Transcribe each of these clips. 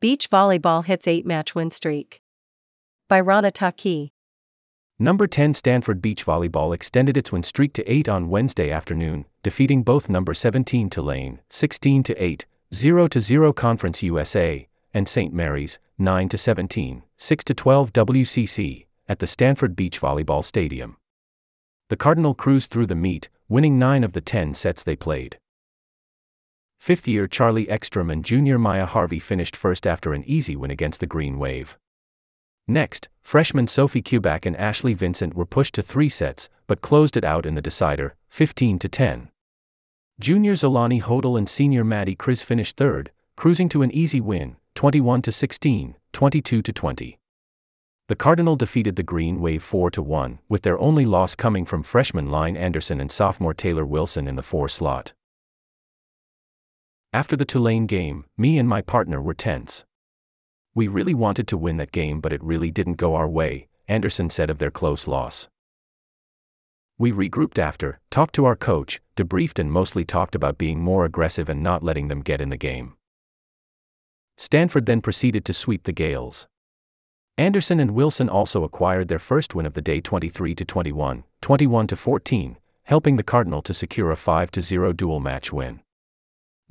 Beach volleyball hits 8 match win streak. By Rana Taki. Number 10 Stanford Beach Volleyball extended its win streak to 8 on Wednesday afternoon, defeating both number 17 Tulane, 16 to 8, 0 to 0 Conference USA, and St. Mary's, 9 to 17, 6 to 12 WCC, at the Stanford Beach Volleyball Stadium. The Cardinal cruised through the meet, winning 9 of the 10 sets they played. Fifth year Charlie Ekstrom and junior Maya Harvey finished first after an easy win against the Green Wave. Next, freshman Sophie Kubak and Ashley Vincent were pushed to three sets, but closed it out in the decider, 15 to 10. Juniors Alani Hodel and senior Maddie Kriz finished third, cruising to an easy win, 21 to 16, 22 to 20. The Cardinal defeated the Green Wave 4 to 1, with their only loss coming from freshman Line Anderson and sophomore Taylor Wilson in the 4 slot. After the Tulane game, me and my partner were tense. We really wanted to win that game, but it really didn't go our way, Anderson said of their close loss. We regrouped after, talked to our coach, debriefed, and mostly talked about being more aggressive and not letting them get in the game. Stanford then proceeded to sweep the Gaels. Anderson and Wilson also acquired their first win of the day 23 to 21, 21 to 14, helping the Cardinal to secure a 5 0 dual match win.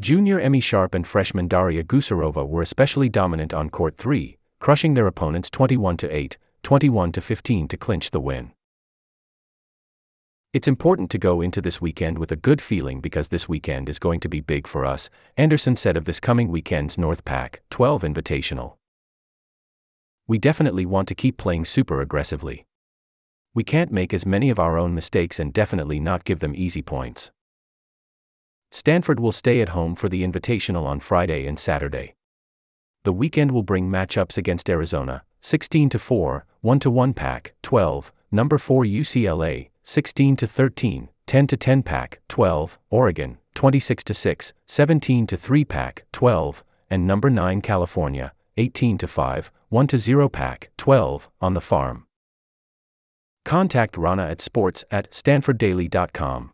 Junior Emmy Sharp and freshman Daria Gusarova were especially dominant on court 3, crushing their opponents 21 8, 21 15 to clinch the win. It's important to go into this weekend with a good feeling because this weekend is going to be big for us, Anderson said of this coming weekend's North Pac 12 Invitational. We definitely want to keep playing super aggressively. We can't make as many of our own mistakes and definitely not give them easy points. Stanford will stay at home for the Invitational on Friday and Saturday. The weekend will bring matchups against Arizona, 16 to 4, 1 to 1 Pac, 12, number 4 UCLA, 16 to 13, 10 to 10 Pac, 12, Oregon, 26 to 6, 17 to 3 Pac, 12, and number 9 California, 18 to 5, 1 to 0 Pac, 12, on the farm. Contact Rana at sports at stanforddaily.com.